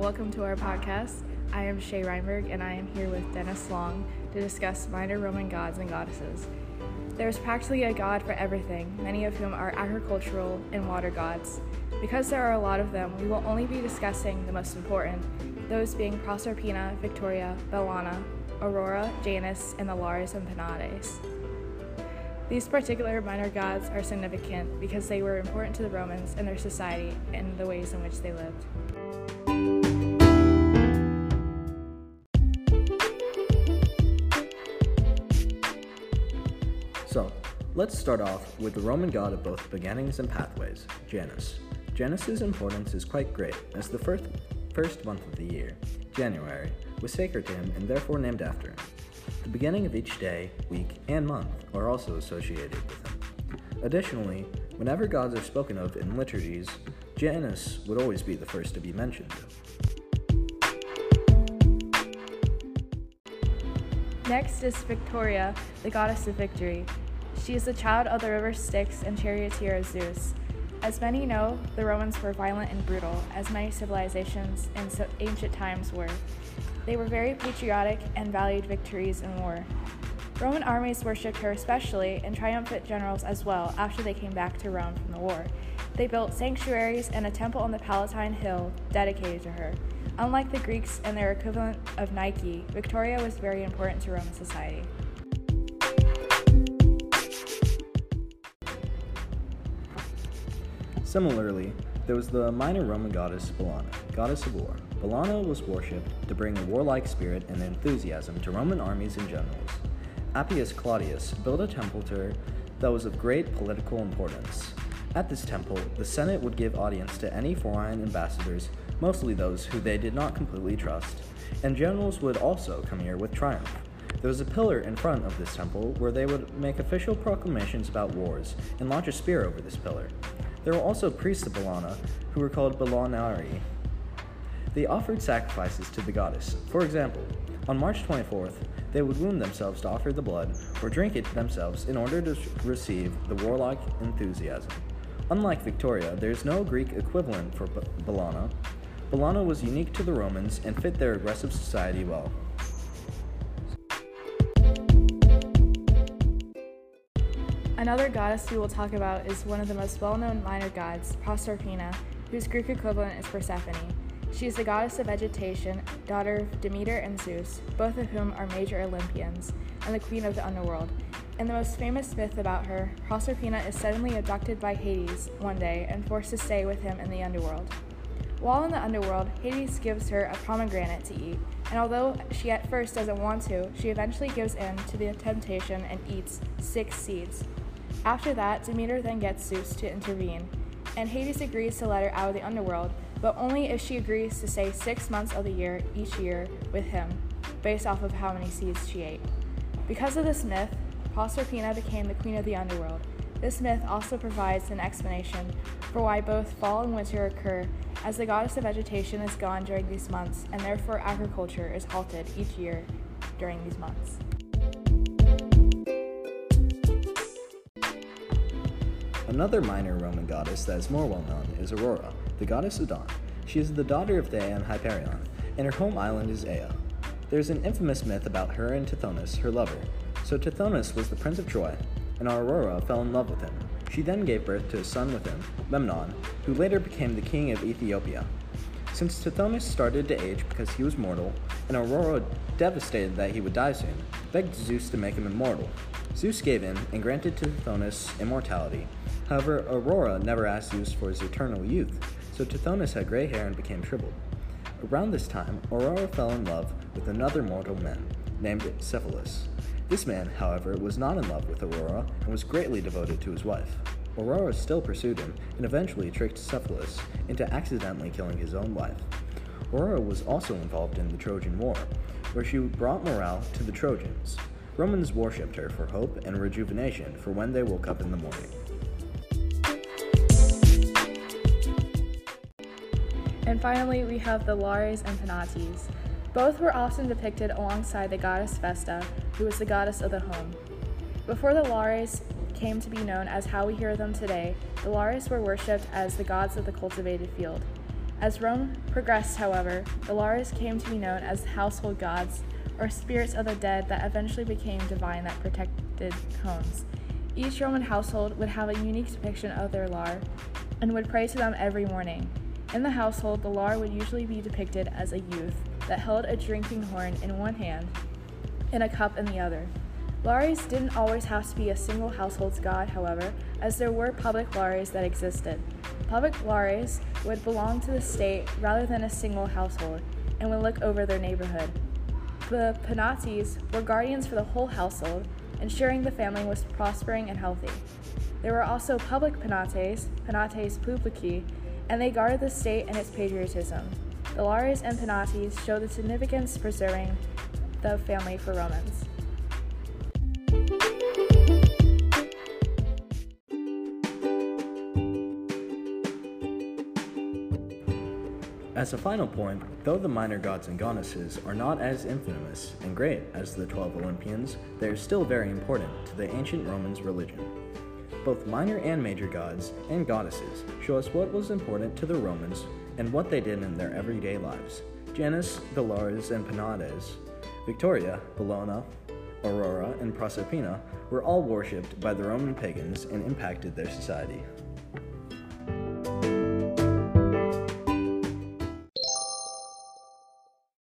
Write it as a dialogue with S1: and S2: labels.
S1: welcome to our podcast. I am Shay Reinberg, and I am here with Dennis Long to discuss minor Roman gods and goddesses. There is practically a god for everything, many of whom are agricultural and water gods. Because there are a lot of them, we will only be discussing the most important, those being Proserpina, Victoria, Bellona, Aurora, Janus, and the Lares and Penates. These particular minor gods are significant because they were important to the Romans and their society and the ways in which they lived.
S2: Let's start off with the Roman god of both beginnings and pathways, Janus. Janus's importance is quite great, as the first, first month of the year, January, was sacred to him and therefore named after him. The beginning of each day, week, and month are also associated with him. Additionally, whenever gods are spoken of in liturgies, Janus would always be the first to be mentioned.
S1: Next is Victoria, the goddess of victory. She is the child of the river Styx and charioteer Zeus. As many know, the Romans were violent and brutal, as many civilizations in ancient times were. They were very patriotic and valued victories in war. Roman armies worshipped her especially, and triumphant generals as well, after they came back to Rome from the war. They built sanctuaries and a temple on the Palatine Hill dedicated to her. Unlike the Greeks and their equivalent of Nike, Victoria was very important to Roman society.
S2: Similarly, there was the minor Roman goddess Bellona, goddess of war. Bellona was worshipped to bring a warlike spirit and enthusiasm to Roman armies and generals. Appius Claudius built a temple to her that was of great political importance. At this temple, the Senate would give audience to any foreign ambassadors, mostly those who they did not completely trust, and generals would also come here with triumph. There was a pillar in front of this temple where they would make official proclamations about wars and launch a spear over this pillar. There were also priests of Bellona, who were called Bellonari. They offered sacrifices to the goddess. For example, on March 24th, they would wound themselves to offer the blood or drink it themselves in order to receive the warlike enthusiasm. Unlike Victoria, there is no Greek equivalent for Bellona. Bellona was unique to the Romans and fit their aggressive society well.
S1: Another goddess we will talk about is one of the most well known minor gods, Proserpina, whose Greek equivalent is Persephone. She is the goddess of vegetation, daughter of Demeter and Zeus, both of whom are major Olympians, and the queen of the underworld. In the most famous myth about her, Proserpina is suddenly abducted by Hades one day and forced to stay with him in the underworld. While in the underworld, Hades gives her a pomegranate to eat, and although she at first doesn't want to, she eventually gives in to the temptation and eats six seeds. After that, Demeter then gets Zeus to intervene, and Hades agrees to let her out of the underworld, but only if she agrees to stay six months of the year each year with him, based off of how many seeds she ate. Because of this myth, Proserpina became the queen of the underworld. This myth also provides an explanation for why both fall and winter occur, as the goddess of vegetation is gone during these months, and therefore agriculture is halted each year during these months.
S2: Another minor Roman goddess that is more well known is Aurora, the goddess of dawn. She is the daughter of Theia and Hyperion, and her home island is Aea. There's an infamous myth about her and Tithonus, her lover. So Tithonus was the prince of Troy, and Aurora fell in love with him. She then gave birth to a son with him, Memnon, who later became the king of Ethiopia. Since Tithonus started to age because he was mortal, and Aurora, devastated that he would die soon, begged Zeus to make him immortal. Zeus gave in and granted Tithonus immortality, However, Aurora never asked Zeus for his eternal youth, so Tithonus had gray hair and became shriveled. Around this time, Aurora fell in love with another mortal man, named Cephalus. This man, however, was not in love with Aurora and was greatly devoted to his wife. Aurora still pursued him and eventually tricked Cephalus into accidentally killing his own wife. Aurora was also involved in the Trojan War, where she brought morale to the Trojans. Romans worshipped her for hope and rejuvenation for when they woke up in the morning.
S1: And finally, we have the Lares and Penates. Both were often depicted alongside the goddess Vesta, who was the goddess of the home. Before the Lares came to be known as how we hear them today, the Lares were worshipped as the gods of the cultivated field. As Rome progressed, however, the Lares came to be known as household gods, or spirits of the dead that eventually became divine that protected homes. Each Roman household would have a unique depiction of their Lar and would pray to them every morning. In the household, the Lar would usually be depicted as a youth that held a drinking horn in one hand and a cup in the other. Lares didn't always have to be a single household's god, however, as there were public Lares that existed. Public Lares would belong to the state rather than a single household and would look over their neighborhood. The Penates were guardians for the whole household, ensuring the family was prospering and healthy. There were also public Penates, Penates publici, and they guarded the state and its patriotism. The Lares and Penates show the significance preserving the family for Romans.
S2: As a final point, though the minor gods and goddesses are not as infamous and great as the 12 Olympians, they are still very important to the ancient Romans' religion. Both minor and major gods and goddesses show us what was important to the Romans and what they did in their everyday lives. Janus, the Lares, and Penates, Victoria, Bellona, Aurora, and Proserpina were all worshipped by the Roman pagans and impacted their society.